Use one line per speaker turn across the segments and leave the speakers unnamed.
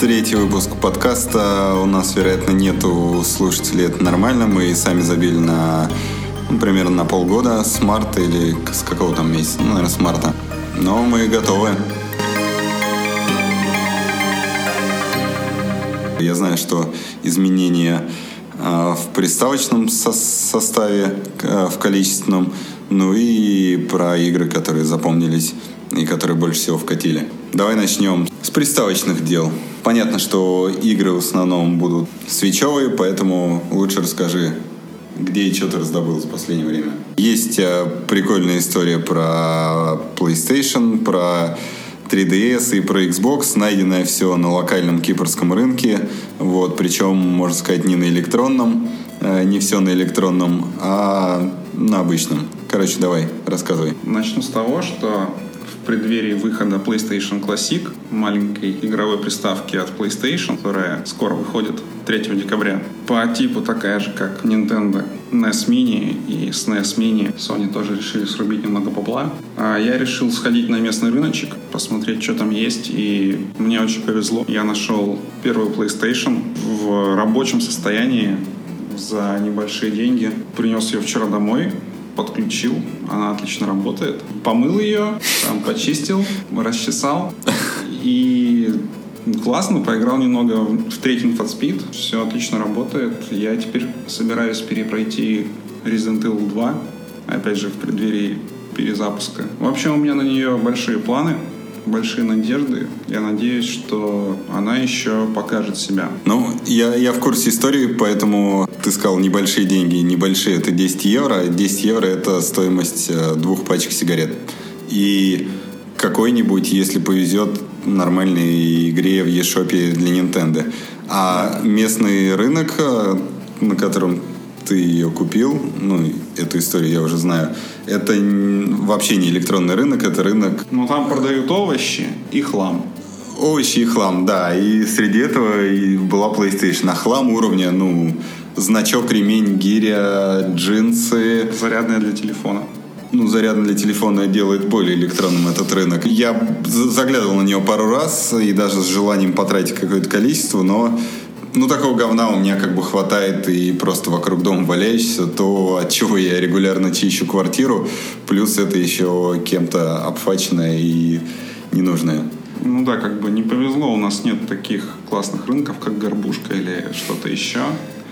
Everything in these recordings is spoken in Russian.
Третий выпуск подкаста. У нас, вероятно, нету слушателей. Это нормально. Мы сами забили на ну, примерно на полгода с марта или с какого там месяца. Ну, наверное, с марта. Но мы готовы. Я знаю, что изменения э, в приставочном со составе, э, в количественном, ну и про игры, которые запомнились и которые больше всего вкатили. Давай начнем приставочных дел. Понятно, что игры в основном будут свечевые, поэтому лучше расскажи, где и что ты раздобыл за последнее время. Есть э, прикольная история про PlayStation, про 3DS и про Xbox, найденное все на локальном кипрском рынке, вот, причем, можно сказать, не на электронном, э, не все на электронном, а на обычном. Короче, давай, рассказывай.
Начну с того, что преддверии выхода PlayStation Classic, маленькой игровой приставки от PlayStation, которая скоро выходит 3 декабря. По типу такая же, как Nintendo NES Mini и SNES Mini. Sony тоже решили срубить немного бабла. А я решил сходить на местный рыночек, посмотреть, что там есть, и мне очень повезло. Я нашел первую PlayStation в рабочем состоянии за небольшие деньги. Принес ее вчера домой, подключил, она отлично работает. Помыл ее, там, почистил, расчесал и классно, поиграл немного в третий for Speed, все отлично работает. Я теперь собираюсь перепройти Resident Evil 2, опять же в преддверии перезапуска. В общем, у меня на нее большие планы большие надежды. Я надеюсь, что она еще покажет себя.
Ну, я, я в курсе истории, поэтому ты сказал небольшие деньги. Небольшие это 10 евро. 10 евро это стоимость э, двух пачек сигарет. И какой-нибудь, если повезет, нормальной игре в eShop для Nintendo. А местный рынок, э, на котором ты ее купил, ну, эту историю я уже знаю, это вообще не электронный рынок, это рынок...
Ну, там продают овощи и хлам.
Овощи и хлам, да. И среди этого и была PlayStation. А хлам уровня, ну, значок, ремень, гиря, джинсы.
Зарядная для телефона
ну, зарядно для телефона делает более электронным этот рынок. Я заглядывал на него пару раз и даже с желанием потратить какое-то количество, но ну, такого говна у меня как бы хватает и просто вокруг дома валяешься, то от чего я регулярно чищу квартиру, плюс это еще кем-то обфаченное и ненужное.
Ну да, как бы не повезло, у нас нет таких классных рынков, как горбушка или что-то еще.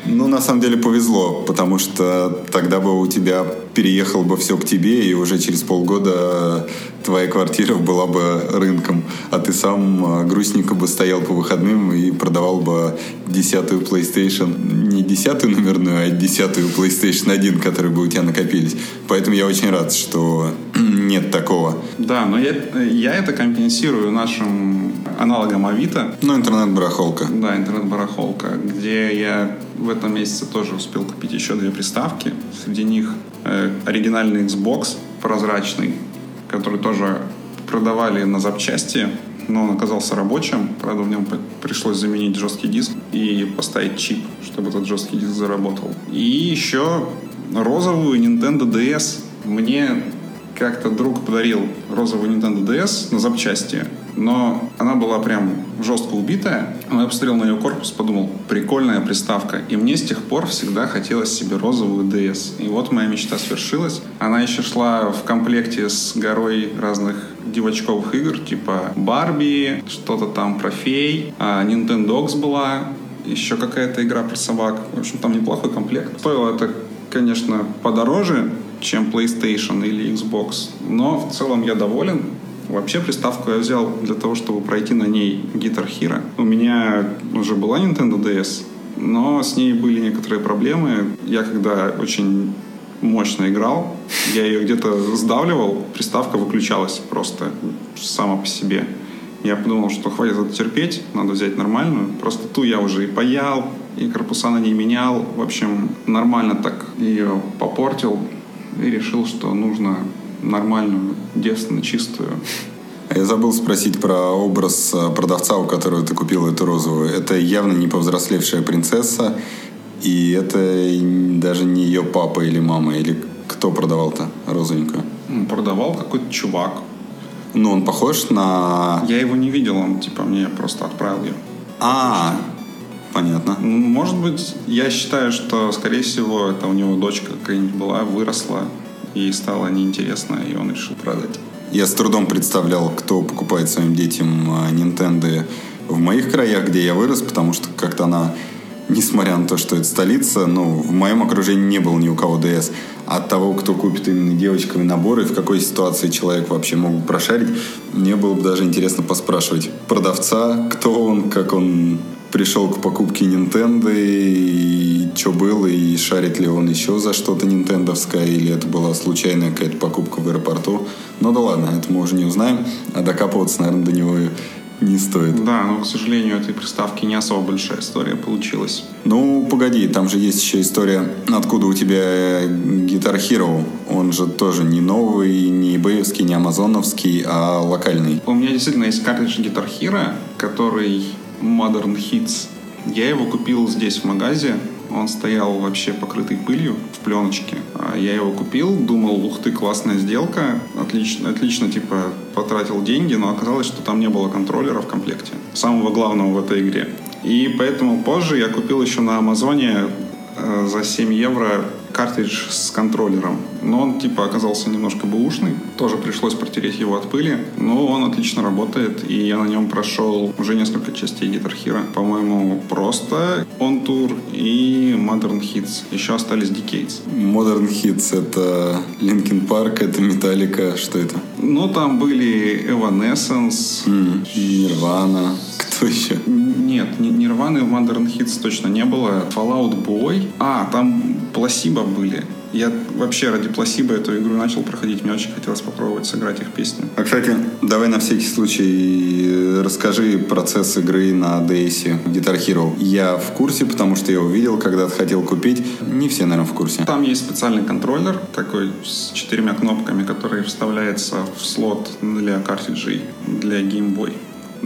Ну, на самом деле повезло, потому что тогда бы у тебя переехало бы все к тебе, и уже через полгода твоя квартира была бы рынком, а ты сам а, грустненько бы стоял по выходным и продавал бы десятую PlayStation, не десятую номерную, а десятую PlayStation 1, которые бы у тебя накопились. Поэтому я очень рад, что нет такого.
Да, но я, я это компенсирую нашим аналогом Авито.
Ну, интернет-барахолка.
Да, интернет-барахолка, где я в этом месяце тоже успел купить еще две приставки. Среди них э, оригинальный Xbox прозрачный, который тоже продавали на запчасти, но он оказался рабочим. Правда, в нем пришлось заменить жесткий диск и поставить чип, чтобы этот жесткий диск заработал. И еще розовую Nintendo DS. Мне как-то друг подарил розовую Nintendo DS на запчасти но она была прям жестко убитая. Но я посмотрел на ее корпус, подумал, прикольная приставка. И мне с тех пор всегда хотелось себе розовую DS. И вот моя мечта свершилась. Она еще шла в комплекте с горой разных девочковых игр, типа Барби, что-то там про фей, а Nintendo Dogs была, еще какая-то игра про собак. В общем, там неплохой комплект. Стоило это, конечно, подороже, чем PlayStation или Xbox, но в целом я доволен. Вообще приставку я взял для того, чтобы пройти на ней Guitar Hero. У меня уже была Nintendo DS, но с ней были некоторые проблемы. Я когда очень мощно играл, я ее где-то сдавливал, приставка выключалась просто сама по себе. Я подумал, что хватит это терпеть, надо взять нормальную. Просто ту я уже и паял, и корпуса на ней менял. В общем, нормально так ее попортил и решил, что нужно нормальную, девственно чистую.
Я забыл спросить про образ э, продавца, у которого ты купил эту розовую. Это явно не повзрослевшая принцесса, и это даже не ее папа или мама, или кто продавал-то розовенькую?
Продавал какой-то чувак.
Ну, он похож на...
Я его не видел, он типа мне просто отправил ее.
А, понятно.
Ну, Может быть, я считаю, что, скорее всего, это у него дочка какая-нибудь была, выросла, и стало неинтересно, и он решил продать.
Я с трудом представлял, кто покупает своим детям а, Nintendo в моих краях, где я вырос, потому что как-то она, несмотря на то, что это столица, ну, в моем окружении не было ни у кого DS. От того, кто купит именно девочками наборы, в какой ситуации человек вообще мог бы прошарить, мне было бы даже интересно поспрашивать продавца, кто он, как он пришел к покупке Nintendo и что было, и шарит ли он еще за что-то нинтендовское, или это была случайная какая-то покупка в аэропорту. Ну да ладно, это мы уже не узнаем, а докапываться, наверное, до него не стоит.
Да, но, к сожалению, этой приставки не особо большая история получилась.
Ну, погоди, там же есть еще история, откуда у тебя Guitar Hero. Он же тоже не новый, не бэевский, не амазоновский, а локальный.
У меня действительно есть картридж Guitar Hero, который Modern Hits. Я его купил здесь в магазе. Он стоял вообще покрытый пылью в пленочке. А Я его купил, думал, ух ты, классная сделка, отлично, отлично, типа, потратил деньги, но оказалось, что там не было контроллера в комплекте, самого главного в этой игре. И поэтому позже я купил еще на Амазоне э, за 7 евро картридж с контроллером. Но он типа оказался немножко бэушный. Тоже пришлось протереть его от пыли. Но он отлично работает. И я на нем прошел уже несколько частей Guitar Hero. По-моему, просто On Tour и Modern Hits. Еще остались Decades.
Modern Hits — это Linkin Park, это Metallica, что это?
Ну, там были Evanescence.
Нирвана. Кто еще?
Нет, Нирваны в Modern Hits точно не было. Fall Out Boy. А, там Пласиба были. Я вообще ради Пласиба эту игру начал проходить. Мне очень хотелось попробовать сыграть их песню.
А, кстати, давай на всякий случай э, расскажи процесс игры на DS Guitar Hero. Я в курсе, потому что я увидел, когда-то хотел купить. Не все, наверное, в курсе.
Там есть специальный контроллер, такой с четырьмя кнопками, который вставляется в слот для картриджей для Game Boy.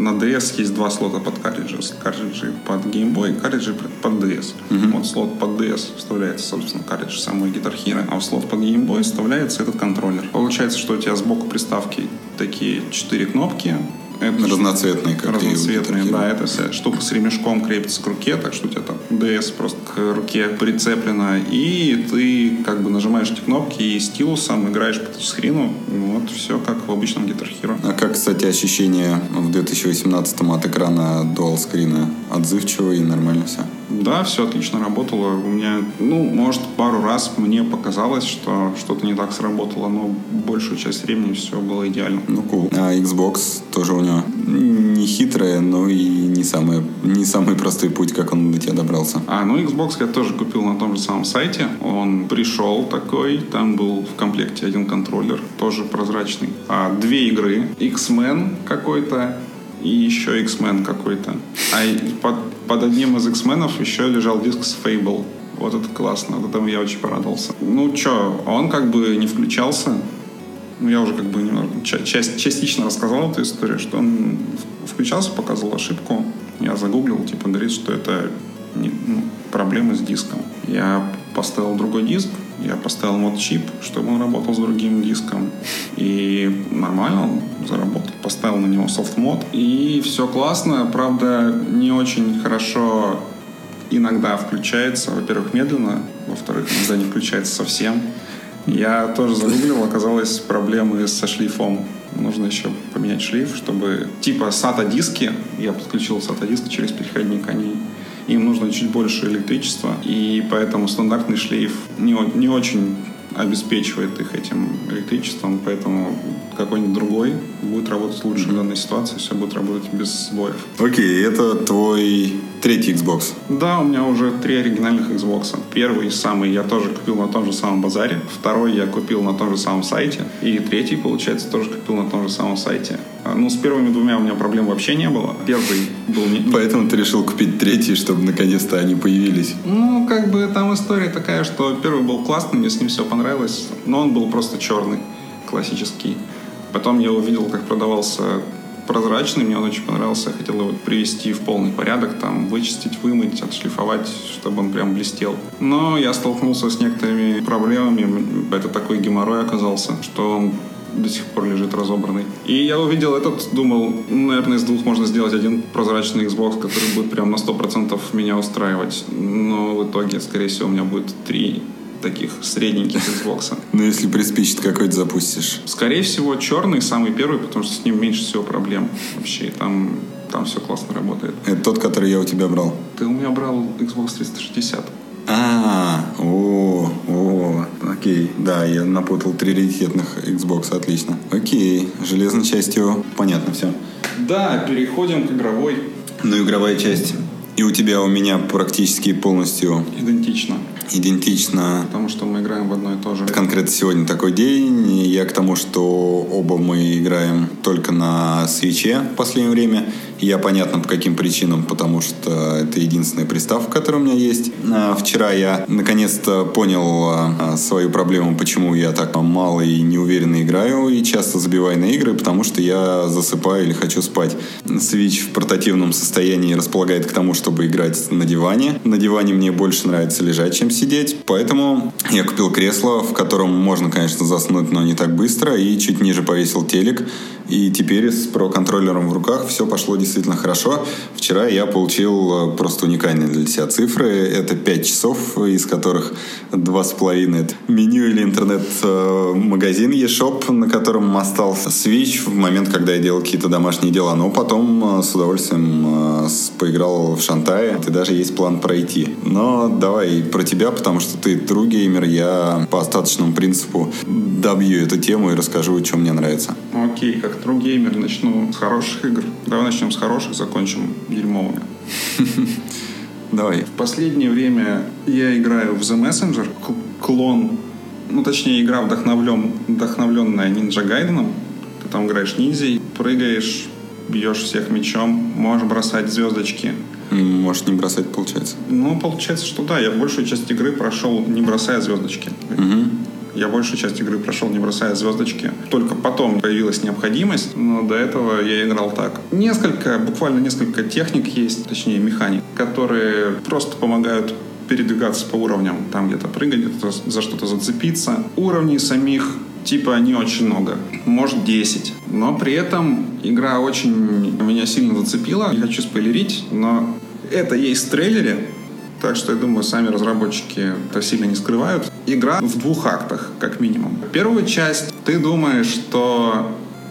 На DS есть два слота под картриджи. Картриджи под Game Boy, картриджи под DS. Вот слот под DS вставляется, собственно, картридж самой Guitar Hero, а в слот под Game Boy вставляется этот контроллер. Получается, что у тебя сбоку приставки такие четыре кнопки. Это
Разноцветные, как
Разноцветные, да, эта вся штука с ремешком крепится к руке, так что у тебя там DS просто к руке прицеплено, и ты как бы нажимаешь эти кнопки и стилусом играешь по тачскрину. Вот все как в обычном Guitar Hero.
А как, кстати, ощущение в 2018 от экрана Dual скрина? Отзывчиво и нормально все?
Да, все отлично работало. У меня, ну, может, пару раз мне показалось, что что-то не так сработало, но большую часть времени все было идеально.
Ну, cool. А Xbox тоже у него не хитрая, но и не самый, не самый простой путь, как он до тебя добрался.
А, ну Xbox я тоже купил на том же самом сайте. Он пришел такой, там был в комплекте один контроллер, тоже прозрачный. А, две игры, X-Men какой-то и еще X-Men какой-то. А под, под одним из X-менов еще лежал диск с Fable. Вот это классно, вот этому я очень порадовался. Ну чё, он как бы не включался. Ну, я уже как бы немного, ча- часть, частично рассказал эту историю, что он включался, показывал ошибку. Я загуглил, типа, говорит, что это не- ну, проблемы с диском. Я поставил другой диск, я поставил мод-чип, чтобы он работал с другим диском. И нормально он заработал. Поставил на него софт-мод. И все классно. Правда, не очень хорошо иногда включается. Во-первых, медленно. Во-вторых, иногда не включается совсем. Я тоже загуглил, оказалось проблемы со шлифом. Нужно еще поменять шлиф, чтобы... Типа SATA диски, я подключил SATA диск через переходник, они им нужно чуть больше электричества, и поэтому стандартный шлейф не, не очень обеспечивает их этим электричеством, поэтому какой-нибудь другой будет работать лучше в данной ситуации, все будет работать без сбоев.
Окей, это твой третий Xbox.
Да, у меня уже три оригинальных Xbox. Первый, самый, я тоже купил на том же самом базаре. Второй я купил на том же самом сайте. И третий, получается, тоже купил на том же самом сайте. А, Ну, с первыми двумя у меня проблем вообще не было. Первый был не,
Поэтому ты решил купить третий, чтобы наконец-то они появились.
Ну, как бы там история такая, что первый был классный, мне с ним все понравилось, но он был просто черный, классический. Потом я увидел, как продавался прозрачный, мне он очень понравился, я хотел его привести в полный порядок, там, вычистить, вымыть, отшлифовать, чтобы он прям блестел. Но я столкнулся с некоторыми проблемами, это такой геморрой оказался, что он до сих пор лежит разобранный. И я увидел этот, думал, наверное, из двух можно сделать один прозрачный Xbox, который будет прям на 100% меня устраивать. Но в итоге, скорее всего, у меня будет три таких средненьких Xbox.
Ну, если приспичит какой-то запустишь.
Скорее всего, черный самый первый, потому что с ним меньше всего проблем вообще. Там, там все классно работает.
Это тот, который я у тебя брал?
Ты у меня брал Xbox 360.
А, о, о, окей, да, я напутал три раритетных Xbox, отлично. Окей, железной частью понятно все.
Да, переходим к игровой.
Ну, игровая часть. И у тебя, у меня практически полностью
Идентично.
идентично.
Потому что мы играем в одно и то же.
Конкретно сегодня такой день. Я к тому, что оба мы играем только на свече в последнее время. Я понятно по каким причинам, потому что это единственная приставка, которая у меня есть. А, Вчера я наконец-то понял а, свою проблему, почему я так мало и неуверенно играю и часто забиваю на игры, потому что я засыпаю или хочу спать. Switch в портативном состоянии располагает к тому, чтобы играть на диване. На диване мне больше нравится лежать, чем сидеть. Поэтому я купил кресло, в котором можно, конечно, заснуть, но не так быстро. И чуть ниже повесил телек. И теперь с про-контроллером в руках все пошло действительно хорошо. Вчера я получил э, просто уникальные для себя цифры. Это 5 часов, из которых 2,5 это меню или интернет-магазин eShop, на котором остался Switch в момент, когда я делал какие-то домашние дела. Но потом э, с удовольствием э, поиграл в Шантае. И даже есть план пройти. Но давай про тебя, потому что ты true геймер. Я по остаточному принципу добью эту тему и расскажу, что мне нравится.
Окей, как true геймер начну с хороших игр. Давай начнем с хороших, закончим дерьмовыми.
Давай.
В последнее время я играю в The Messenger, клон, ну точнее игра вдохновлен, вдохновленная Ninja Гайденом. Ты там играешь ниндзей, прыгаешь, бьешь всех мечом, можешь бросать звездочки.
Можешь не бросать, получается.
Ну, получается, что да, я большую часть игры прошел, не бросая звездочки. Я большую часть игры прошел, не бросая звездочки. Только потом появилась необходимость, но до этого я играл так. Несколько, буквально несколько техник есть, точнее механик, которые просто помогают передвигаться по уровням, там где-то прыгать, где-то за что-то зацепиться. Уровней самих типа не очень много, может 10. Но при этом игра очень меня сильно зацепила. Не хочу спойлерить, но это есть в трейлере, так что я думаю, сами разработчики это сильно не скрывают. Игра в двух актах, как минимум. Первую часть ты думаешь, что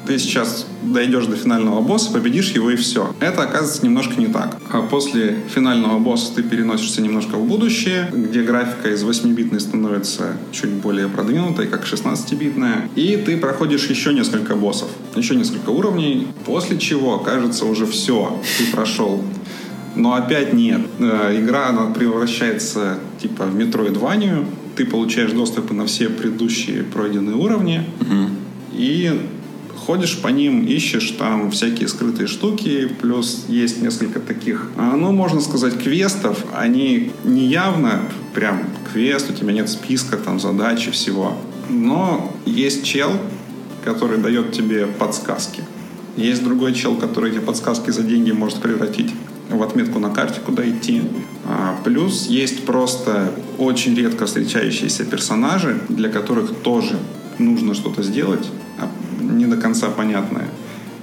ты сейчас дойдешь до финального босса, победишь его и все. Это оказывается немножко не так. А после финального босса ты переносишься немножко в будущее, где графика из 8-битной становится чуть более продвинутой, как 16-битная. И ты проходишь еще несколько боссов, еще несколько уровней, после чего, кажется, уже все, ты прошел но опять нет. Э, Игра она превращается типа в метроидванию. Ты получаешь доступы на все предыдущие пройденные уровни. И ходишь по ним, ищешь там всякие скрытые штуки, плюс есть несколько таких, а, ну, можно сказать, квестов. Они не явно прям квест, у тебя нет списка там задач и всего. Но есть чел, который дает тебе подсказки. Есть другой чел, который эти подсказки за деньги может превратить в отметку на карте, куда идти. А, плюс есть просто очень редко встречающиеся персонажи, для которых тоже нужно что-то сделать, а не до конца понятное.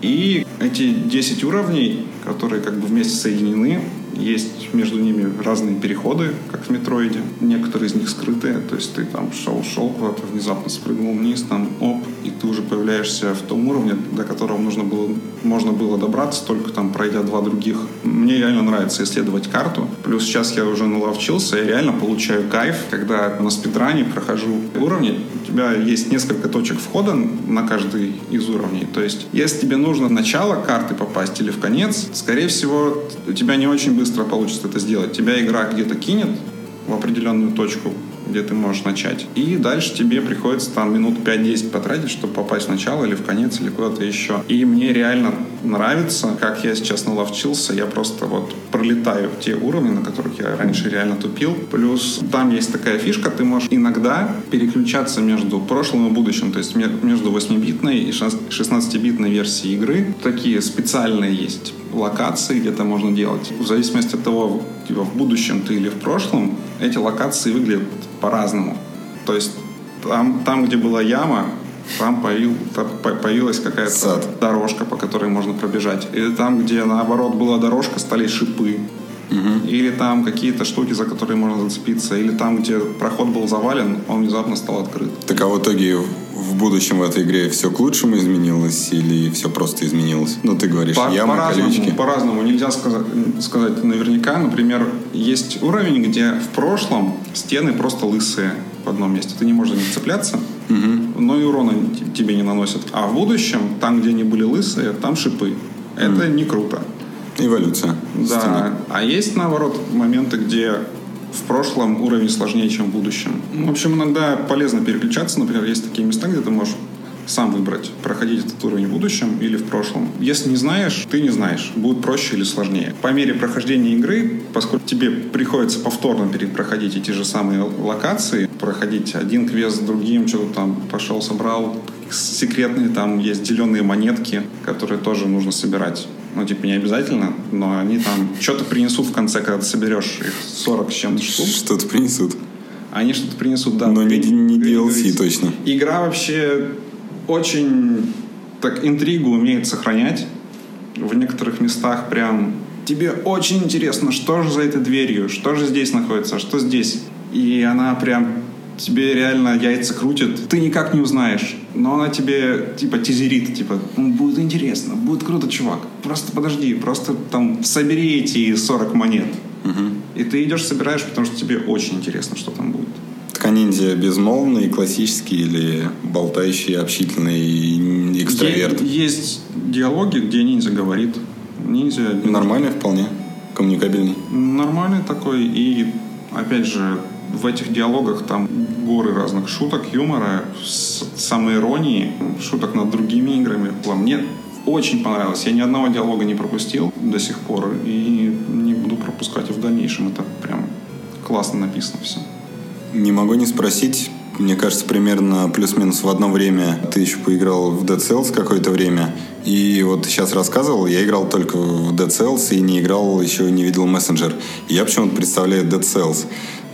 И эти 10 уровней, которые как бы вместе соединены, есть между ними разные переходы, как в метроиде. Некоторые из них скрытые, то есть ты там шел-шел куда-то, внезапно спрыгнул вниз, там оп, и ты уже появляешься в том уровне, до которого нужно было, можно было добраться, только там пройдя два других. Мне реально нравится исследовать карту. Плюс сейчас я уже наловчился, я реально получаю кайф, когда на спидране прохожу уровни. Тебя есть несколько точек входа на каждый из уровней. То есть, если тебе нужно в начало карты попасть или в конец, скорее всего, у тебя не очень быстро получится это сделать. Тебя игра где-то кинет в определенную точку, где ты можешь начать. И дальше тебе приходится там минут 5-10 потратить, чтобы попасть в начало или в конец, или куда-то еще. И мне реально нравится, как я сейчас наловчился. Я просто вот пролетаю те уровни, на которых я раньше реально тупил. Плюс там есть такая фишка, ты можешь иногда переключаться между прошлым и будущим. То есть ме- между 8-битной и 16-битной версией игры. Такие специальные есть локации, где это можно делать. В зависимости от того, типа, в будущем ты или в прошлом, эти локации выглядят по-разному. То есть там, там, где была яма, там появил, появилась какая-то
Сад.
дорожка, по которой можно пробежать. Или там, где наоборот была дорожка, стали шипы. Угу. Или там какие-то штуки, за которые можно зацепиться. Или там, где проход был завален, он внезапно стал открыт.
Так а в итоге в будущем в этой игре все к лучшему изменилось или все просто изменилось? Ну, ты говоришь, по, ямы,
по-разному,
колючки.
По-разному. Нельзя сказать, сказать наверняка. Например, есть уровень, где в прошлом стены просто лысые в одном месте. Ты не можешь за них цепляться, угу. но и урона тебе не наносят. А в будущем, там, где они были лысые, там шипы. Это угу. не круто.
Эволюция.
Да. Стены. А есть, наоборот, моменты, где в прошлом уровень сложнее, чем в будущем. В общем, иногда полезно переключаться. Например, есть такие места, где ты можешь сам выбрать, проходить этот уровень в будущем или в прошлом. Если не знаешь, ты не знаешь, будет проще или сложнее. По мере прохождения игры, поскольку тебе приходится повторно проходить эти же самые локации, проходить один квест с другим, что-то там пошел, собрал, секретные там есть зеленые монетки, которые тоже нужно собирать. Ну, типа, не обязательно, но они там что-то принесут в конце, когда ты соберешь их 40 с чем-то штук.
Что-то принесут.
Они что-то принесут, да.
Но не, не DLC точно.
Игра вообще очень так интригу умеет сохранять. В некоторых местах прям тебе очень интересно, что же за этой дверью, что же здесь находится, что здесь. И она прям тебе реально яйца крутит, ты никак не узнаешь. Но она тебе, типа, тизерит, типа, ну, будет интересно, будет круто, чувак. Просто подожди, просто там собери эти 40 монет. Угу. И ты идешь, собираешь, потому что тебе очень интересно, что там будет.
Тканиндзя безмолвный, классический или болтающий, общительный экстраверт?
Есть, есть диалоги, где ниндзя говорит. Ниндзя...
Нормальный вполне, коммуникабельный.
Нормальный такой, и опять же, в этих диалогах там горы разных шуток, юмора, самоиронии, шуток над другими играми. Мне очень понравилось. Я ни одного диалога не пропустил до сих пор и не буду пропускать и в дальнейшем. Это прям классно написано все.
Не могу не спросить, мне кажется, примерно плюс-минус в одно время ты еще поиграл в Dead Cells какое-то время. И вот сейчас рассказывал, я играл только в Dead Cells и не играл, еще не видел. И я почему-то представляю Dead Cells.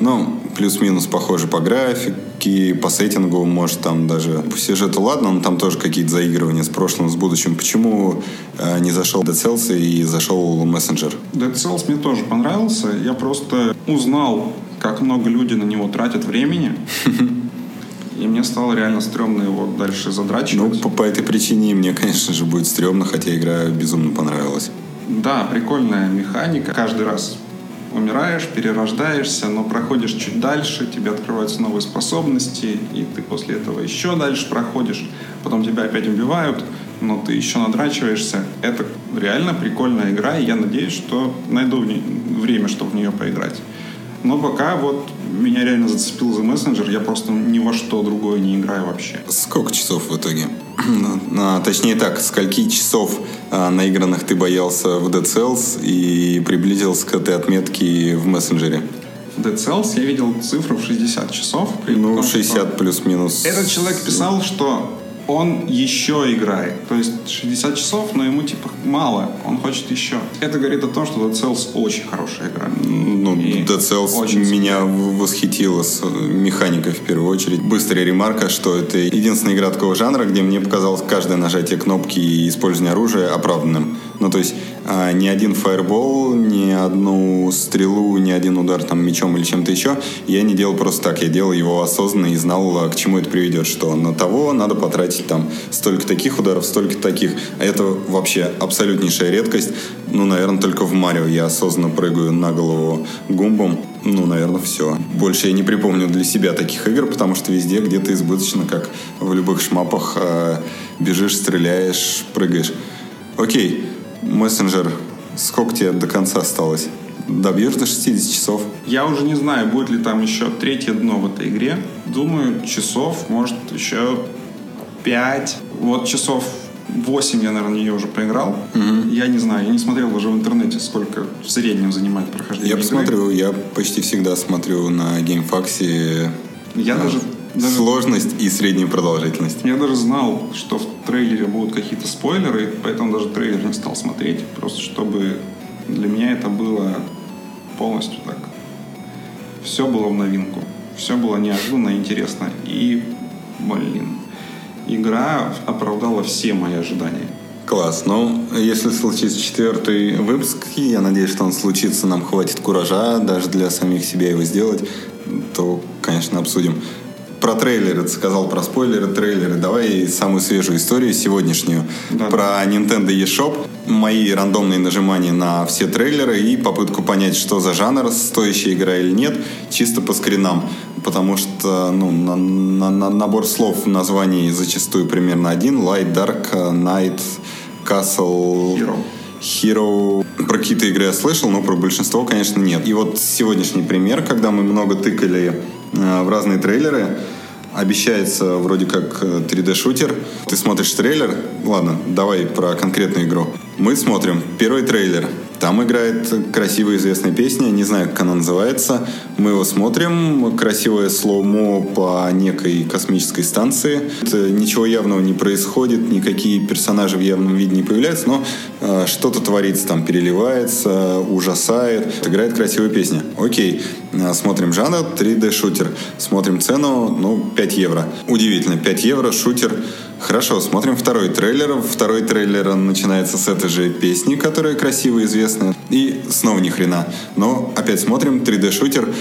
Ну, плюс-минус похоже по графике, по сеттингу, может, там даже по сюжету ладно, но там тоже какие-то заигрывания с прошлым, с будущим. Почему э, не зашел Dead Cells и зашел Messenger?
Dead Cells мне тоже понравился. Я просто узнал, как много люди на него тратят времени. И мне стало реально стрёмно его дальше задрачивать.
Ну, по, по этой причине мне, конечно же, будет стрёмно, хотя игра безумно понравилась.
Да, прикольная механика. Каждый раз умираешь, перерождаешься, но проходишь чуть дальше, тебе открываются новые способности, и ты после этого еще дальше проходишь, потом тебя опять убивают, но ты еще надрачиваешься. Это реально прикольная игра, и я надеюсь, что найду время, чтобы в нее поиграть. Но пока вот меня реально зацепил за мессенджер, я просто ни во что другое не играю вообще.
Сколько часов в итоге? а, точнее так, скольки часов а, наигранных ты боялся в Dead Cells и приблизился к этой отметке в мессенджере?
Dead Cells я видел цифру в 60 часов.
Ну, 60 плюс-минус.
Этот человек писал, что он еще играет. То есть 60 часов, но ему типа мало, он хочет еще. Это говорит о том, что Dead Cells очень хорошая игра.
Ну, И Dead Cells очень меня восхитила с механикой в первую очередь. Быстрая ремарка, что это единственная игра такого жанра, где мне показалось каждое нажатие кнопки и использование оружия оправданным. Ну, то есть а, ни один фаербол, ни одну стрелу, ни один удар там мечом или чем-то еще я не делал просто так. Я делал его осознанно и знал, к чему это приведет. Что на того надо потратить там столько таких ударов, столько таких. А это вообще абсолютнейшая редкость. Ну, наверное, только в Марио я осознанно прыгаю на голову гумбом. Ну, наверное, все. Больше я не припомню для себя таких игр, потому что везде где-то избыточно, как в любых шмапах, э, бежишь, стреляешь, прыгаешь. Окей, мессенджер, сколько тебе до конца осталось? Добьешь до 60 часов?
Я уже не знаю, будет ли там еще третье дно в этой игре. Думаю, часов, может, еще 5. Вот часов 8 я, наверное, ее уже поиграл. Угу. Я не знаю, я не смотрел даже в интернете, сколько в среднем занимает прохождение
Я посмотрю, я почти всегда смотрю на GameFAQs'е.
Я даже даже...
Сложность и среднюю продолжительность.
Я даже знал, что в трейлере будут какие-то спойлеры, поэтому даже трейлер не стал смотреть, просто чтобы для меня это было полностью так. Все было в новинку. Все было неожиданно, интересно. И, блин, игра оправдала все мои ожидания.
Класс. Ну, если случится четвертый выпуск, я надеюсь, что он случится, нам хватит куража даже для самих себя его сделать, то, конечно, обсудим. Про трейлеры, ты сказал про спойлеры, трейлеры. Давай самую свежую историю, сегодняшнюю,
Да.
про Nintendo eShop. Мои рандомные нажимания на все трейлеры и попытку понять, что за жанр, стоящая игра или нет, чисто по скринам. Потому что ну, на- на- на- набор слов в названии зачастую примерно один. Light, Dark, Night, Castle...
Hero.
Hero. Про какие-то игры я слышал, но про большинство, конечно, нет. И вот сегодняшний пример, когда мы много тыкали в разные трейлеры, обещается вроде как э, 3D-шутер. Ты смотришь трейлер, ладно, давай про конкретную игру. Мы смотрим первый трейлер. Там играет красивая известная песня, не знаю, как она называется. Мы его смотрим, красивое слоумо по некой космической станции. Ничего явного не происходит, никакие персонажи в явном виде не появляются, но э, что-то творится там, переливается, ужасает. Играет красивая песня. Окей, Э, смотрим жанр 3D-шутер. Смотрим цену, ну, 5 евро. Удивительно, 5 евро, шутер. Хорошо, смотрим второй трейлер. Второй трейлер начинается с этой же песни, которая красивая, известная. И снова ни хрена. Но опять смотрим 3D-шутер.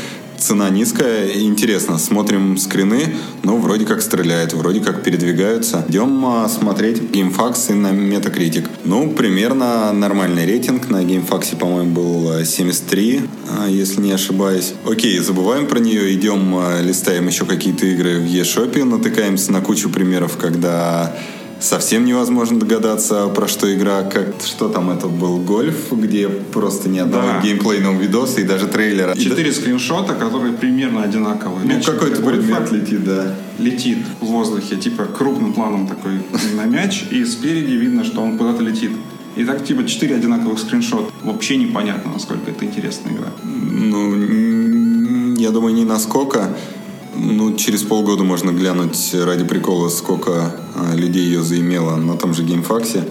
Цена низкая интересно. Смотрим скрины, ну, вроде как стреляют, вроде как передвигаются. Идем а, смотреть GameFAQs и на Metacritic. Ну, примерно нормальный рейтинг. На GameFAQs, по-моему, был а, 73, а, если не ошибаюсь. Окей, забываем про нее, идем, а, листаем еще какие-то игры в eShop, натыкаемся на кучу примеров, когда совсем невозможно догадаться, про что игра, как что там это был гольф, где просто ни одного
Да.
геймплейного видоса и даже трейлера.
Четыре скриншота, которые примерно одинаковые.
ну, какой-то предмет летит, да.
летит в воздухе, типа крупным планом такой на мяч, и спереди видно, что он куда-то летит. И так типа четыре одинаковых скриншота. Вообще непонятно, насколько это интересная игра.
Ну, я думаю, не насколько. Ну, через полгода можно глянуть ради прикола, сколько а, людей ее заимело на том же GameFAQs'е.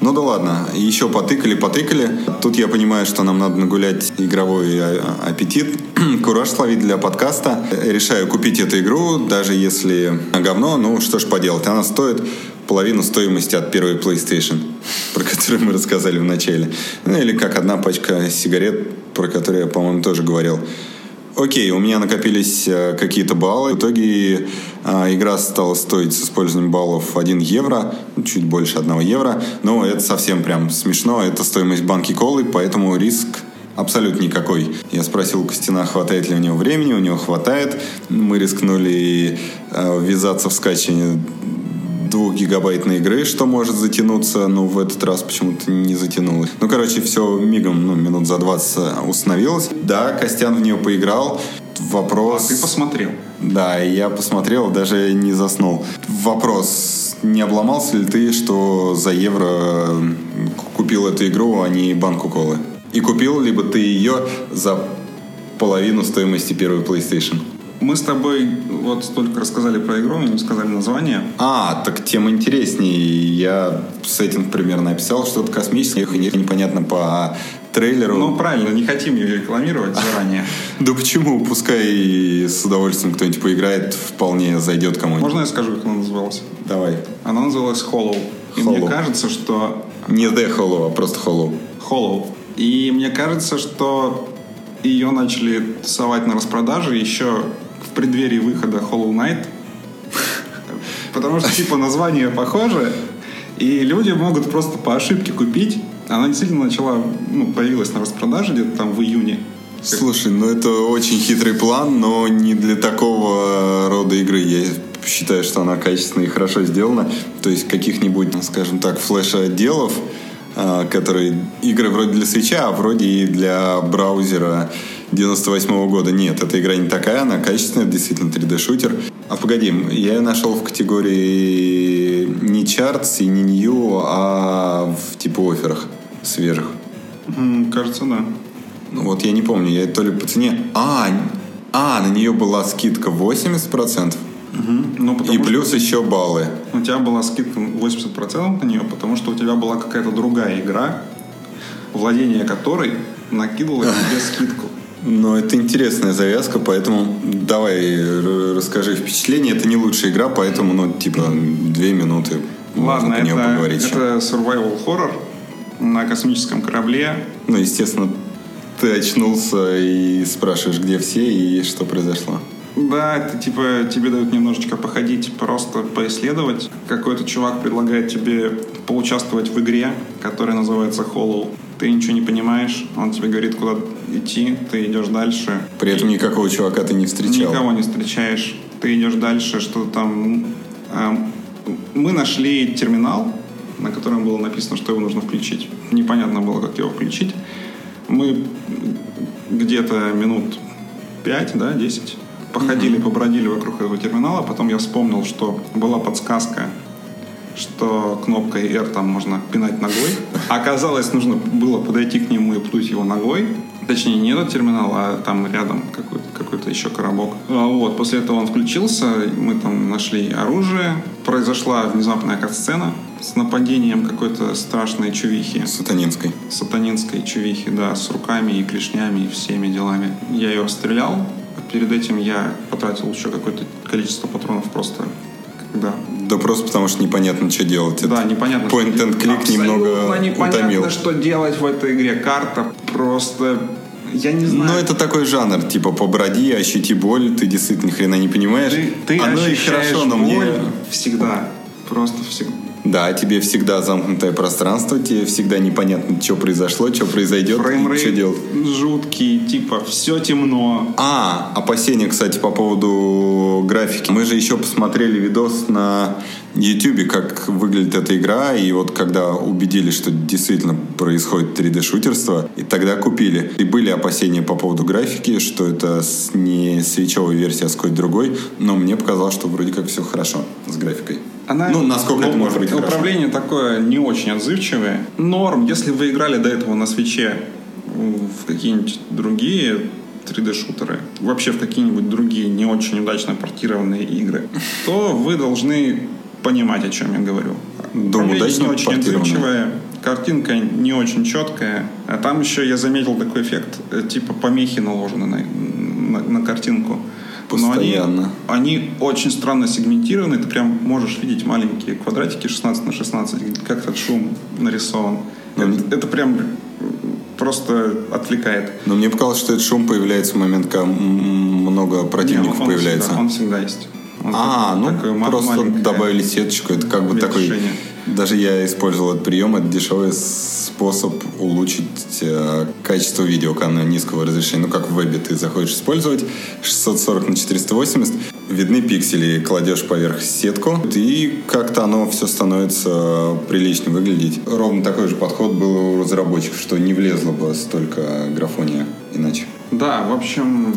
Ну да ладно, еще потыкали, потыкали. Тут я понимаю, что нам надо нагулять игровой а, аппетит, кураж словить для подкаста. Решаю купить эту игру, даже если говно, ну что ж поделать, она стоит половину стоимости от первой PlayStation, про которую мы рассказали в начале. Ну или как одна пачка сигарет, про которую я, по-моему, тоже говорил. Окей, у меня накопились э, какие-то баллы. В итоге э, игра стала стоить с использованием баллов 1 евро, чуть больше 1 евро. Но это совсем прям смешно. Это стоимость банки колы, поэтому риск абсолютно никакой. Я спросил у Костина, хватает ли у него времени. У него хватает. Мы рискнули э, ввязаться в скачивание двухгигабайтной игры, что может затянуться, но в этот раз почему-то не затянулось. Ну, короче, все мигом, ну, минут за 20 установилось. Да, Костян в нее поиграл. Вопрос...
А ты посмотрел.
Да, я посмотрел, даже не заснул. Вопрос, не обломался ли ты, что за евро м, купил эту игру, а не банку колы? И купил либо ты ее за половину стоимости первой PlayStation?
Мы с тобой вот столько рассказали про игру, но не сказали название.
А, так тем интереснее. Я сеттинг примерно описал, что-то космическое, и непонятно по трейлеру.
Ну, правильно, не хотим ее рекламировать заранее.
да почему? Пускай с удовольствием кто-нибудь поиграет, вполне зайдет кому-нибудь.
Можно я скажу, как она называлась?
Давай.
Она называлась Hollow. И мне кажется, что
Не The Hollow, а просто Hollow.
Hollow. И мне кажется, что ее начали совать на распродаже еще преддверии выхода Hollow Knight. Потому что, типа, название похоже, и люди могут просто по ошибке купить. Она действительно начала, ну, появилась на распродаже где-то там в июне.
Слушай, ну это очень хитрый план, но не для такого рода игры. Я считаю, что она качественно и хорошо сделана. То есть каких-нибудь, скажем так, флеш-отделов, а, которые игры вроде для свеча, а вроде и для браузера 98 года. Нет, эта игра не такая, она качественная, действительно 3D-шутер. А погоди, я ее нашел в категории не чартс и не нью, а в типа офферах свежих.
М, Кажется, да.
Ну вот я не помню, я то ли по цене... А, а, на нее была скидка 80%.
Ну, потому
И
что
плюс еще баллы.
у тебя была скидка 80% на нее, потому что у тебя была какая-то другая игра, владение которой накидывала тебе скидку.
Ну, это интересная завязка, поэтому давай расскажи впечатление. Это не лучшая игра, поэтому, ну, типа, две минуты
Ладно, можно это, поговорить. Это survival horror на космическом корабле.
Ну, естественно, ты очнулся и спрашиваешь, где все и что произошло.
Да, это типа тебе дают немножечко походить, просто поисследовать. Какой-то чувак предлагает тебе поучаствовать в игре, которая называется Hollow. Ты ничего не понимаешь, он тебе говорит, куда идти, ты идешь дальше.
При этом никакого чувака ты не встречал.
Никого не встречаешь. Ты идешь дальше, что-то там... Э, мы нашли терминал, на котором было написано, что его нужно включить. Непонятно было, как его включить. Мы где-то минут 5, да, 10 походили, побродили вокруг этого терминала, потом я вспомнил, что была подсказка, что кнопкой R там можно пинать ногой. Оказалось, нужно было подойти к нему и пнуть его ногой. Точнее, не этот терминал, а там рядом какой-то какой еще коробок. А вот, после этого он включился, мы там нашли оружие. Произошла внезапная кат-сцена с нападением какой-то страшной чувихи.
Сатанинской.
Сатанинской чувихи, да, с руками и клешнями и всеми делами. Я ее стрелял, перед этим я потратил еще какое-то количество патронов просто.
Да просто потому что непонятно, что делать.
Да, непонятно.
Point and click немного
непонятно,
утомил.
что делать в этой игре. Карта просто я не знаю.
Но это такой жанр, типа поброди, ощути боль, ты действительно ни хрена не понимаешь.
Ты, ты Оно и хорошо, но боль мне... всегда. Просто всегда.
Да, тебе всегда замкнутое пространство, тебе всегда непонятно, что произошло, что произойдет, что делать.
жуткий, типа, все темно.
А, опасения, кстати, по поводу графики. Мы же еще посмотрели видос на YouTube, как выглядит эта игра, и вот когда убедились, что действительно происходит 3D-шутерство, и тогда купили. И были опасения по поводу графики, что это не свечевая версия, а с какой-то другой, но мне показалось, что вроде как все хорошо с графикой.
Она,
ну, насколько ну, это может быть
Управление
хорошо.
такое не очень отзывчивое. Норм, если вы играли до этого на свече в какие-нибудь другие 3D-шутеры, вообще в какие-нибудь другие не очень удачно портированные игры, то вы должны понимать, о чем я говорю.
Думаю, удачно
не очень отзывчивое, картинка не очень четкая. А там еще я заметил такой эффект, э, типа помехи наложены на, на, на картинку.
Постоянно.
Но они, они очень странно сегментированы. Ты прям можешь видеть маленькие квадратики 16 на 16, как этот шум нарисован. Но... Это, это прям просто отвлекает.
Но мне показалось, что этот шум появляется в момент, когда много противников
Не, он,
появляется.
Всегда, он всегда есть. Он
а, такой, ну просто добавили сеточку. Это как бы такой... Даже я использовал этот прием. Это дешевый способ улучшить э, качество видео, когда низкого разрешения. Ну, как в вебе ты заходишь использовать 640 на 480, видны пиксели, кладешь поверх сетку, и как-то оно все становится прилично выглядеть. Ровно такой же подход был у разработчиков, что не влезло бы столько графония иначе.
Да, в общем,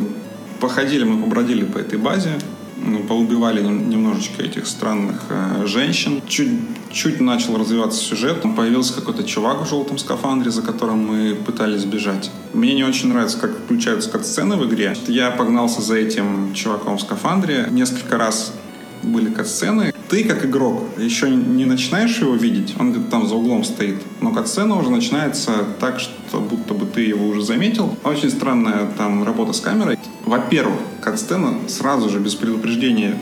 походили мы, побродили по этой базе, поубивали немножечко этих странных э, женщин. Чуть, чуть начал развиваться сюжет. Появился какой-то чувак в желтом скафандре, за которым мы пытались бежать. Мне не очень нравится, как включаются кат-сцены в игре. Я погнался за этим чуваком в скафандре. Несколько раз были кат-сцены. Ты, как игрок, еще не начинаешь его видеть, он где-то там за углом стоит. Но кат-сцена уже начинается так, что будто бы ты его уже заметил. Очень странная там работа с камерой. Во-первых, кат-сцена сразу же без предупреждения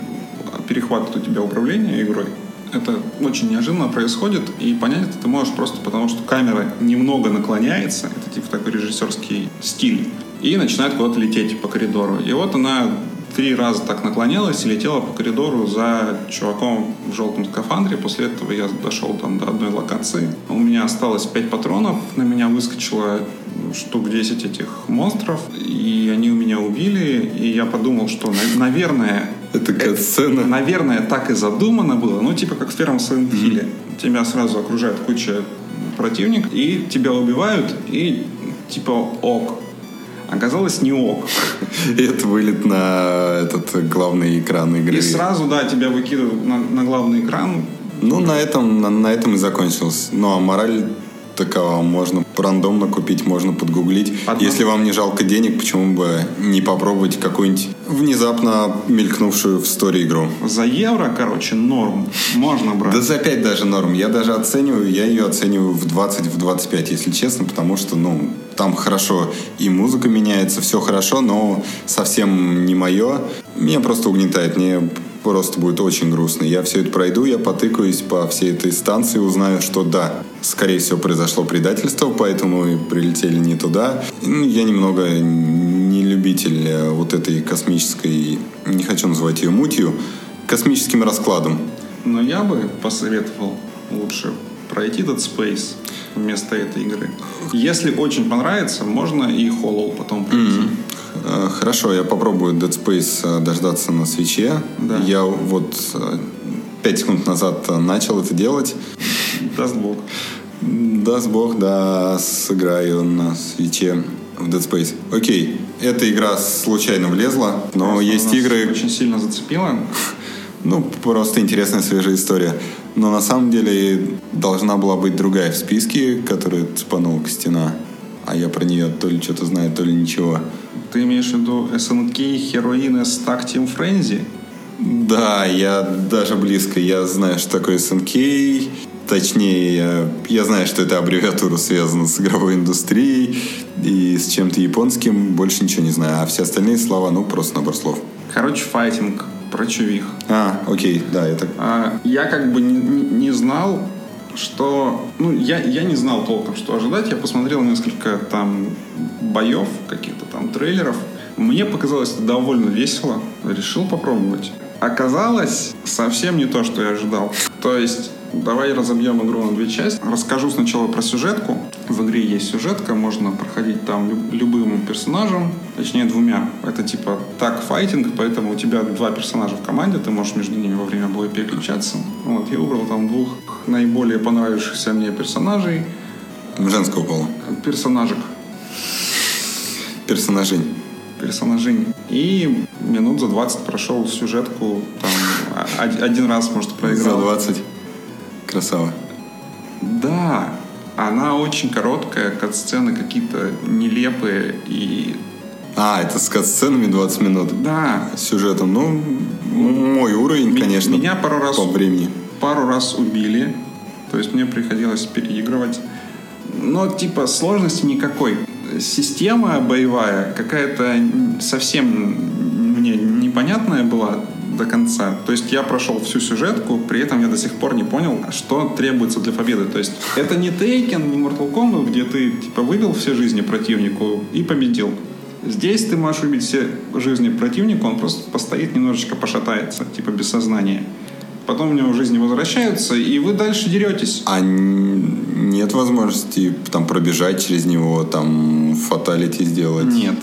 перехватывает у тебя управление игрой. Это очень неожиданно происходит, и понять это ты можешь просто потому, что камера немного наклоняется, это типа такой режиссерский стиль, и начинает куда-то лететь по коридору. И вот она три раза так наклонялась и летела по коридору за чуваком в желтом скафандре. После этого я дошел там до одной локации. У меня осталось пять патронов. На меня выскочило штук 10 этих монстров, и они у меня убили, и я подумал, что, наверное...
Это катсцена.
Наверное, так и задумано было. Ну, типа как в первом Silent Hill. Тебя сразу окружает куча противник, и тебя убивают, и типа ок, оказалось не ок.
И это вылет на этот главный экран игры.
И сразу, да, тебя выкидывают на, на главный экран.
Ну, на этом, на, на этом и закончилось. Ну, а мораль такова. Можно рандомно купить, можно подгуглить.
Одно-
Если вам не жалко денег, почему бы не попробовать какую-нибудь внезапно мелькнувшую в сторе игру?
За евро, короче, норм. Можно брать.
Да за 5 даже норм. Я даже оцениваю, я ее оцениваю в 20, в 25, если честно, потому что, ну, там хорошо и музыка меняется, все хорошо, но совсем не мое. Меня просто угнетает, мне просто будет очень грустно. Я все это пройду, я потыкаюсь по всей этой станции, узнаю, что да, скорее всего, произошло предательство, поэтому и прилетели не туда. Ну, Я немного не любитель э, вот этой космической, не хочу называть ее мутью, космическим раскладом.
Но я бы посоветовал лучше пройти Dead Space вместо этой игры. Если очень понравится, можно и Halo потом пройти.
Э, Хорошо, я попробую Dead Space э, дождаться на свитче.
Да.
Я вот э, пять секунд назад э, начал это делать.
Даст Бог.
Даст бог, да, сыграю на свитче в Dead Space. Окей, эта игра случайно влезла, но
Просто
есть игры,
Очень сильно зацепила.
ну, просто интересная свежая история. Но на самом деле должна была быть другая в списке, которую цепанула Костяна. А я про нее то ли что-то знаю, то ли ничего.
Ты имеешь в виду SNK Heroine Stack Team Frenzy?
Да, я даже близко. Я знаю, что такое СНК. Точнее, я, я знаю, что это аббревиатура связана с игровой индустрией и с чем-то японским. Больше ничего не знаю. А все остальные слова, ну, просто набор слов.
Короче, файтинг про чувих.
А, окей, да, это...
А, я как бы не- не знал, что... Ну, я, я не знал толком, что ожидать. Я посмотрел несколько там боев, каких-то там трейлеров. Мне показалось это довольно весело. Решил попробовать. Оказалось, совсем не то, что я ожидал. То есть, давай разобьем игру на две части. Расскажу сначала про сюжетку. В игре есть сюжетка, можно проходить там люб- любым персонажем, точнее двумя. Это типа так файтинг, поэтому у тебя два персонажа в команде, ты можешь между ними во время боя переключаться. Вот, я выбрал там двух наиболее понравившихся мне персонажей.
Женского пола.
Персонажек.
Персонажей.
персонажей. И минут за 20 прошел сюжетку. Там, о- один раз, может,
За
проиграл.
20. Красава.
Да, она очень короткая, кат-сцены какие-то нелепые. И
А, это с кат-сценами 20 минут.
да,
С сюжетом, ну, мой уровень,
М-
конечно,
меня пару раз-
по времени.
пару раз убили. То есть мне приходилось переигрывать. Но типа сложности никакой. Система боевая какая-то совсем мне непонятная была до конца. То есть я прошел всю сюжетку, при этом я до сих пор не понял, что требуется для победы. То есть это не Taken, не Mortal Kombat, где ты типа выбил все жизни противнику и победил. Здесь ты можешь убить все жизни противника, он просто постоит, немножечко пошатается, типа без сознания. Потом у него жизни возвращаются, и вы дальше деретесь.
А нет возможности там пробежать через него, там фаталити сделать?
Нет.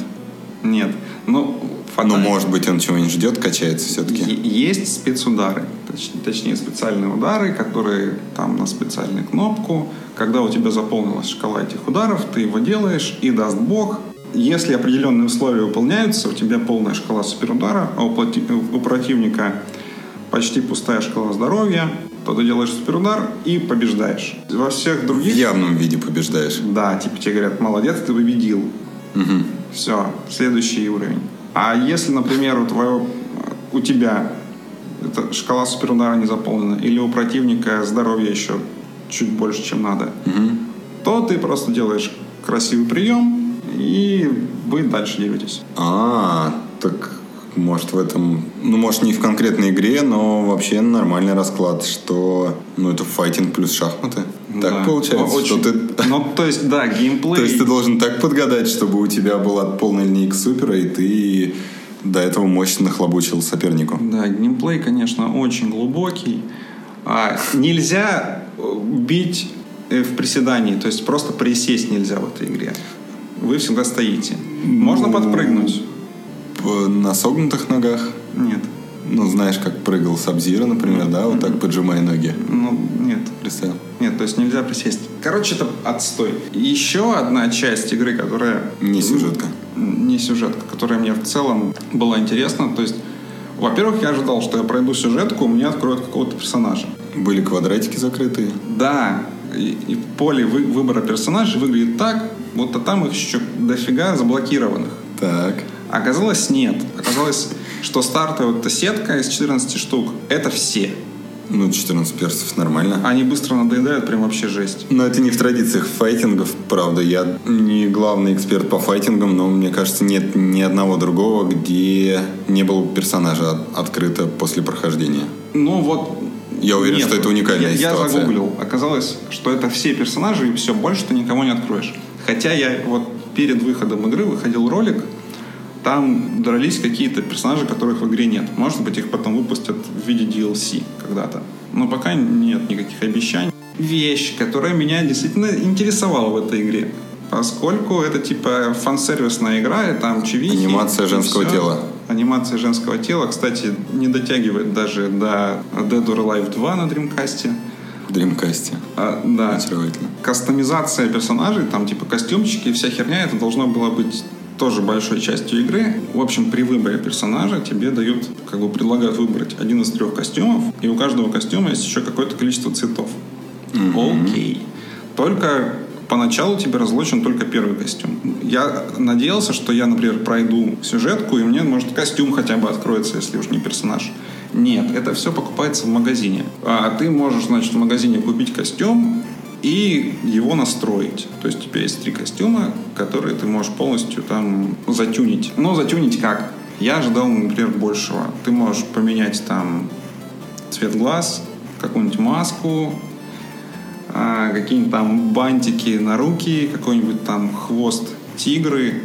Нет. Ну,
Ну,
фатально.
может быть, он чего-нибудь ждет, качается все-таки.
Есть спецудары, точ- точнее специальные удары, которые там на специальную кнопку. Когда у тебя заполнилась шкала этих ударов, ты его делаешь и даст бог. Если определенные условия выполняются, у тебя полная шкала суперудара, а у, у противника почти пустая шкала здоровья, то ты делаешь суперудар и побеждаешь. Во всех
В
других...
явном виде побеждаешь.
Да, типа тебе говорят, молодец, ты победил. Все, следующий уровень. А если, например, у твоего, у тебя эта шкала суперудара не заполнена, или у противника здоровье еще чуть больше, чем надо, то ты просто делаешь красивый прием, и вы дальше деретесь.
А, так может в этом... Ну, может, не в конкретной игре, но вообще нормальный расклад, что... Ну, это файтинг плюс шахматы.
Да.
Так получается,
Очень-
что ты...
Ну, то есть, да, геймплей...
То есть ты должен так подгадать, чтобы у тебя была полная линейка супера, и ты до этого мощно нахлобучил сопернику.
Да, геймплей, конечно, очень глубокий. А, нельзя э, бить э, в приседании, то есть просто присесть нельзя в этой игре. Вы всегда стоите. Можно
Ну,
подпрыгнуть?
П- На согнутых ногах.
Нет.
Ну, знаешь, как прыгал Сабзира, например, да, вот так поджимая ноги.
Ну, нет.
Представил?
Нет, то есть нельзя присесть. Короче, это отстой. Еще одна часть игры, которая...
Не сюжетка.
Не сюжетка, которая мне в целом была интересна. То есть, во-первых, я ожидал, что я пройду сюжетку, мне откроют какого-то персонажа.
Были квадратики закрытые.
Да, и, и поле вы, выбора персонажей выглядит так, будто там их еще дофига заблокированных.
Так.
Оказалось, нет. Оказалось, что стартовая вот эта сетка из 14 штук — это все.
Ну, 14 персов нормально.
Они быстро надоедают, прям вообще жесть.
Но это не в традициях файтингов, правда. Я не главный эксперт по файтингам, но мне кажется, нет ни одного другого, где не было персонажа от- открыто после прохождения.
Ну вот...
Я уверен,
нет,
что это уникальная
я,
ситуация.
Я загуглил. Оказалось, что это все персонажи, и все, больше ты никого не откроешь. Хотя я вот перед выходом игры выходил ролик, там дрались какие-то персонажи, которых в игре нет. Может быть, их потом выпустят в виде DLC когда-то. Но пока нет никаких обещаний. Вещь, которая меня действительно интересовала в этой игре. Поскольку это типа фан-сервисная игра, и там чувихи.
Анимация женского
всё.
тела.
Анимация женского тела, кстати, не дотягивает даже до Dead or Alive 2 на Dreamcast.
Dreamcast.
А, да.
Очаровательно.
Кастомизация персонажей, там типа костюмчики и вся херня, это должно было быть тоже большой частью игры. В общем, при выборе персонажа тебе дают, как бы предлагают выбрать один из трех костюмов, и у каждого костюма есть еще какое-то количество цветов. Окей. Только поначалу тебе разлочен только первый костюм. Я надеялся, что я, например, пройду сюжетку, и мне, может, костюм хотя бы откроется, если уж не персонаж. Нет, это все покупается в магазине. А ты можешь, значит, в магазине купить костюм и его настроить. То есть у тебя есть три костюма, которые ты можешь полностью там затюнить. Но затюнить как? Я ожидал, например, большего. Ты можешь поменять там цвет глаз, какую-нибудь маску, а, какие-нибудь там бантики на руки, какой-нибудь там хвост тигры.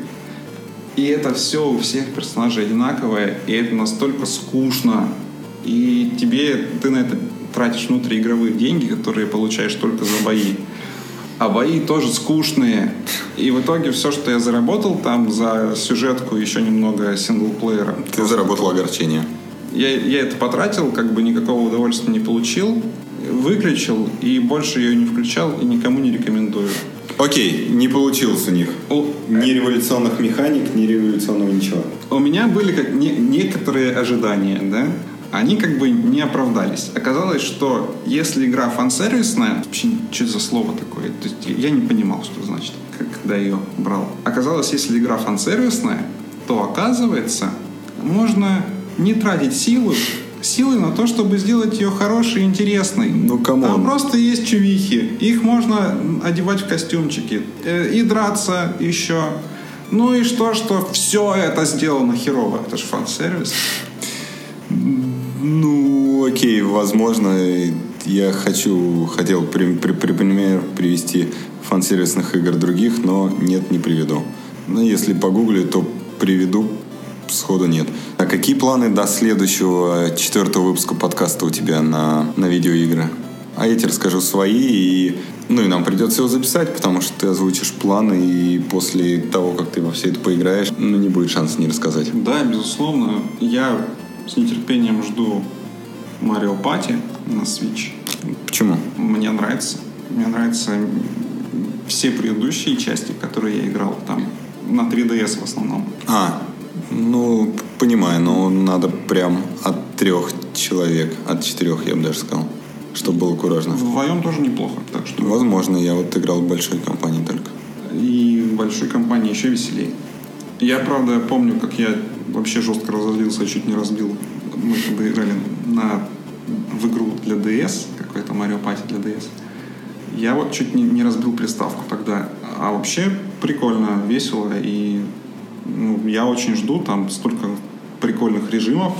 И это все у всех персонажей одинаковое, и это настолько скучно. И тебе, ты на это тратишь внутриигровые деньги, которые получаешь только за бои. А бои тоже скучные. И в итоге все, что я заработал там за сюжетку, еще немного синглплеера.
Ты заработал огорчение.
Я, я это потратил, как бы никакого удовольствия не получил, выключил и больше ее не включал и никому не рекомендую.
Окей, не получилось у них.
У,
Ни революционных механик, ни революционного ничего.
у меня были как не- некоторые ожидания, да? Они как бы не оправдались. Оказалось, что если игра фан-сервисная, вообще что за слово такое? То есть я не понимал, что значит, когда ее брал. Оказалось, если игра фан-сервисная, то оказывается, можно не тратить силу, силы на то, чтобы сделать ее хорошей и интересной.
Ну, come on.
Там просто есть чувихи. Их можно одевать в костюмчики. э, И драться еще. Ну и что, что все это сделано херово. Это же фан-сервис.
Ну, окей, возможно, я хочу, хотел при, при- при- пример привести фан-сервисных игр других, но нет, не приведу. Но если погуглю, то приведу, сходу нет. А какие планы до следующего четвертого выпуска подкаста у тебя на, на видеоигры? А я тебе расскажу свои, и, ну и нам придется его записать, потому что ты озвучишь планы, и после того, как ты во все это поиграешь, ну не будет шанса не рассказать.
Да, безусловно. Я с нетерпением жду Mario Party на Switch.
Почему?
Мне нравится. Мне нравятся все предыдущие части, которые я играл там. На 3DS в основном.
А, ну, понимаю, но надо прям от трех человек, от четырех, я бы даже сказал, чтобы было куражно.
Вдвоем тоже неплохо. Так что
Возможно, я вот играл в большой компании только.
И в большой компании еще веселее. Я, правда, помню, как я вообще жестко разозлился, чуть не разбил. Мы когда играли на, в игру для DS, какой-то Mario Party для DS. Я вот чуть не, не разбил приставку тогда. А вообще прикольно, весело. И ну, я очень жду, там столько прикольных режимов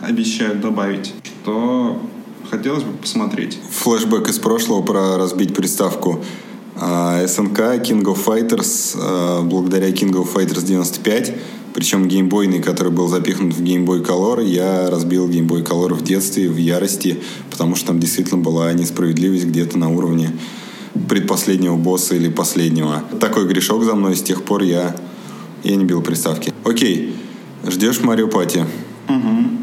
обещают добавить, что хотелось бы посмотреть.
Флэшбэк из прошлого про разбить приставку. А, СНК King of Fighters, а, благодаря King of Fighters 95, причем геймбойный, который был запихнут в Boy Color, я разбил Boy Color в детстве, в ярости, потому что там действительно была несправедливость где-то на уровне предпоследнего босса или последнего. Такой грешок за мной, с тех пор я, я не бил приставки. Окей, ждешь Марио Пати?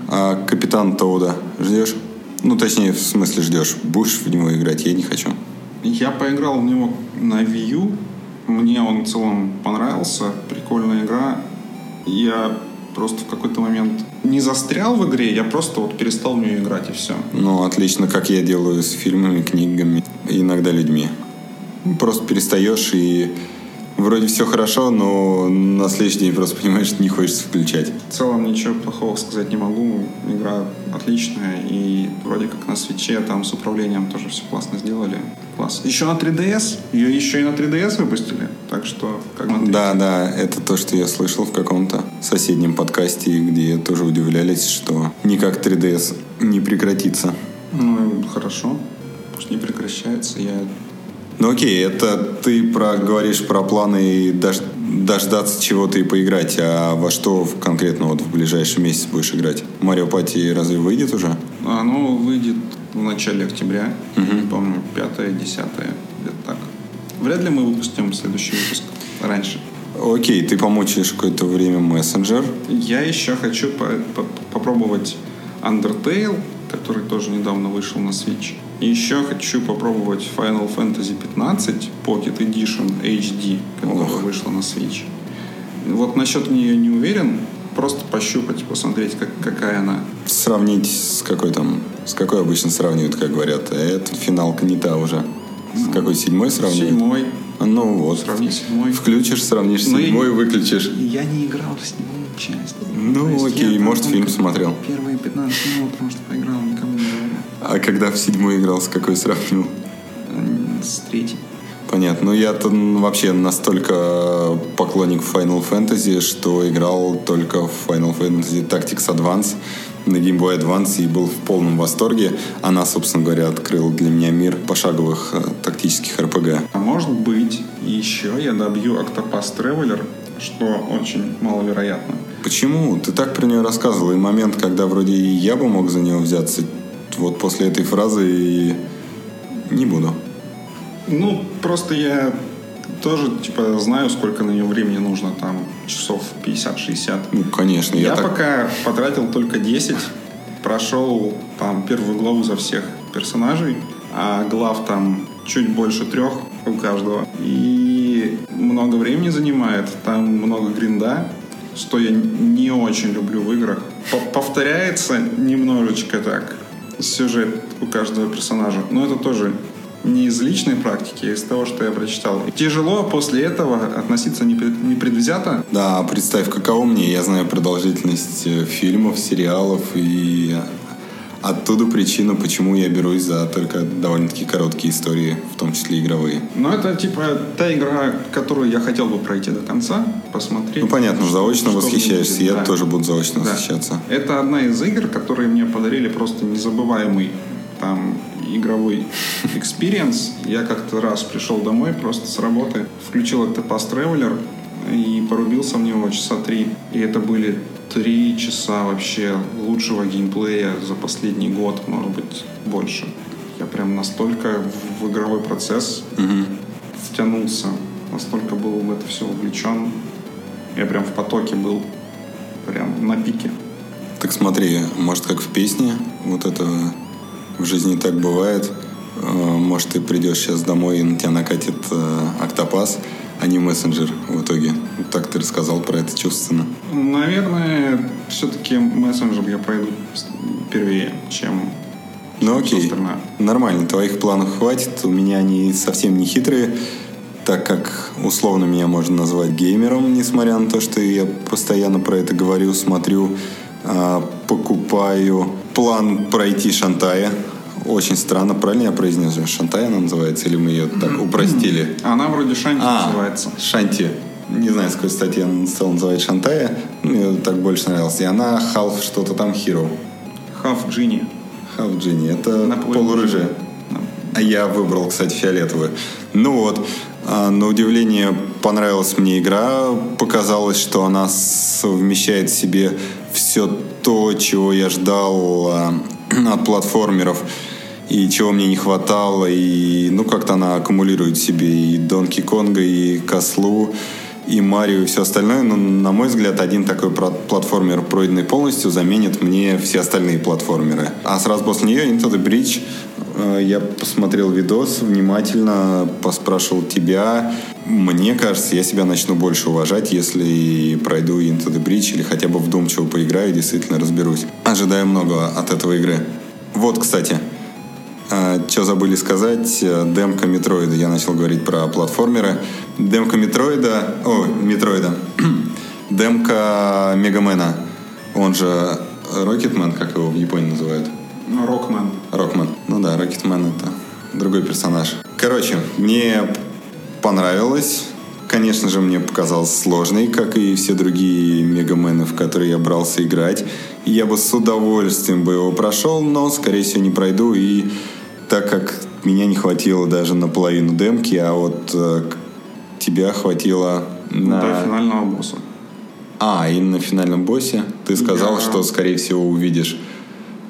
А Капитан Тоуда ждешь? Ну, точнее, в смысле ждешь. Будешь в него играть? Я не хочу.
Я поиграл в него на Wii U. Мне он в целом понравился. Прикольная игра. Я просто в какой-то момент не застрял в игре, я просто вот перестал в нее играть и все.
Ну, отлично, как я делаю с фильмами, книгами, иногда людьми. Просто перестаешь и вроде все хорошо, но на следующий день просто понимаешь, что не хочется включать.
В целом ничего плохого сказать не могу. Игра отличная и вроде как на свече там с управлением тоже все классно сделали. Класс. Еще на 3DS. Ее еще и на 3DS выпустили. Так что как смотреть.
Да, да, это то, что я слышал в каком-то соседнем подкасте, где тоже удивлялись, что никак 3DS не прекратится.
Ну, хорошо. Пусть не прекращается. Я
ну окей, это ты про, говоришь про планы дож, дождаться чего-то и поиграть, а во что конкретно вот в ближайший месяц будешь играть? Марио Пати разве выйдет уже?
Оно выйдет в начале октября, угу. не помню, 5 10 где-то так. Вряд ли мы выпустим следующий выпуск раньше.
Окей, ты помучаешь какое-то время мессенджер.
Я еще хочу по по попробовать Undertale, который тоже недавно вышел на Switch. И еще хочу попробовать Final Fantasy 15 Pocket Edition HD, которая Ох. вышла на Switch. Вот насчет нее не уверен, просто пощупать, посмотреть, как, какая она.
Сравнить с какой там, с какой обычно сравнивают, как говорят. Это финалка не та уже. С ну, какой седьмой сравнивают?
Седьмой.
Ну вот.
Сравни седьмой.
Включишь, сравнишь Но ну седьмой,
я,
выключишь.
Я не играл в седьмую часть.
Ну окей, может фильм смотрел.
Первые 15 минут, может, поиграл, никому не.
А когда в седьмой играл, с какой сравнил?
С третьей.
Понятно. Ну, я-то вообще настолько поклонник Final Fantasy, что играл только в Final Fantasy Tactics Advance на Game Boy Advance и был в полном восторге. Она, собственно говоря, открыла для меня мир пошаговых э, тактических RPG.
А может быть, еще я добью Octopath Traveler, что очень маловероятно.
Почему? Ты так про нее рассказывал. И момент, когда вроде и я бы мог за нее взяться, вот после этой фразы и не буду.
Ну, просто я тоже, типа, знаю, сколько на нее времени нужно, там, часов 50-60.
Ну, конечно.
Я, я так... пока потратил только 10, прошел там первую главу за всех персонажей, а глав там чуть больше трех у каждого. И много времени занимает, там много гринда, что я не очень люблю в играх. Повторяется немножечко так сюжет у каждого персонажа, но это тоже не из личной практики, а из того, что я прочитал. Тяжело после этого относиться непредвзято.
Да, представь, каково мне. Я знаю продолжительность э, фильмов, сериалов и оттуда причина, почему я берусь за только довольно-таки короткие истории, в том числе игровые.
Ну, это типа та игра, которую я хотел бы пройти до конца, посмотреть.
Ну, понятно, что, заочно что восхищаешься, я да. тоже буду заочно да. восхищаться.
Это одна из игр, которые мне подарили просто незабываемый там игровой experience. Я как-то раз пришел домой просто с работы, включил этот Octopath Traveler и порубился в него часа три. И это были три часа вообще лучшего геймплея за последний год, может быть, больше. Я прям настолько в игровой процесс mm-hmm. втянулся, настолько был в это все увлечен. Я прям в потоке был, прям на пике.
Так смотри, может, как в песне, вот это в жизни так бывает. Э, может, ты придешь сейчас домой и на тебя накатит э, октопас, а не мессенджер в итоге. Так ты рассказал про это чувственно.
Наверное, все-таки мессенджер я пройду первее, чем
ну окей, нормально, твоих планов хватит. У меня они совсем не хитрые, так как условно меня можно назвать геймером, несмотря на то, что я постоянно про это говорю, смотрю, а, покупаю план пройти Шантая. Очень странно, правильно я произнес? Шантая она называется, или мы ее так упростили?
Она вроде Шанти а, называется.
Шанти. Не знаю, с какой статьи она стала называть Шантая. Мне так больше нравилось. И она Half что-то там Hero.
Half Genie.
Half Genie. Это полурыжая. А я выбрал, кстати, фиолетовую. Ну вот, а, на удивление понравилась мне игра. Показалось, что она совмещает в себе все то, чего я ждал а, от платформеров и чего мне не хватало. И, ну, как-то она аккумулирует себе и Донки Конга, и Кослу, и Марио и все остальное, но, на мой взгляд, один такой платформер, пройденный полностью, заменит мне все остальные платформеры. А сразу после нее Into the Bridge э, я посмотрел видос внимательно, поспрашивал тебя. Мне кажется, я себя начну больше уважать, если пройду Into the Bridge или хотя бы вдумчиво поиграю и действительно разберусь. Ожидаю много от этого игры. Вот, кстати, а, что забыли сказать? Демка Метроида. Я начал говорить про платформеры. Демка Метроида... О, Метроида. Демка Мегамена. Он же Рокетмен, как его в Японии называют?
Ну, Рокмен.
Рокмен. Ну да, Рокетмен это другой персонаж. Короче, мне понравилось. Конечно же, мне показалось сложной, как и все другие Мегамены, в которые я брался играть. Я бы с удовольствием бы его прошел, но, скорее всего, не пройду и так как меня не хватило даже на половину демки, а вот э, тебя хватило на...
До финального босса.
А, и на финальном боссе? Ты сказал, Я... что, скорее всего, увидишь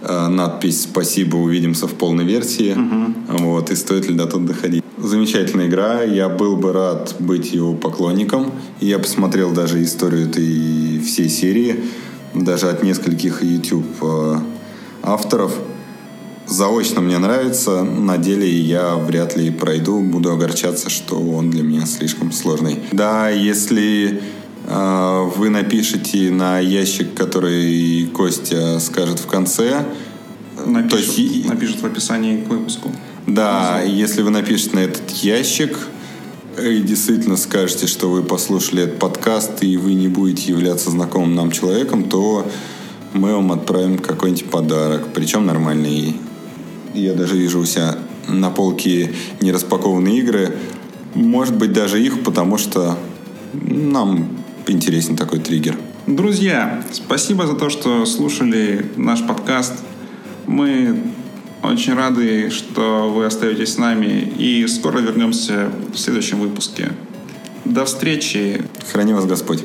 э, надпись «Спасибо, увидимся в полной версии». Угу. Вот, и стоит ли до туда доходить. Замечательная игра. Я был бы рад быть его поклонником. Я посмотрел даже историю этой всей серии, даже от нескольких YouTube э, авторов – заочно мне нравится, на деле я вряд ли пройду, буду огорчаться, что он для меня слишком сложный. Да, если э, вы напишите на ящик, который Костя скажет в конце,
напишет, то есть, напишет в описании к выпуску.
Да, Внизу. если вы напишете на этот ящик и действительно скажете, что вы послушали этот подкаст и вы не будете являться знакомым нам человеком, то мы вам отправим какой-нибудь подарок, причем нормальный я даже вижу у себя на полке нераспакованные игры. Может быть, даже их, потому что нам интересен такой триггер.
Друзья, спасибо за то, что слушали наш подкаст. Мы очень рады, что вы остаетесь с нами. И скоро вернемся в следующем выпуске. До встречи.
Храни вас Господь.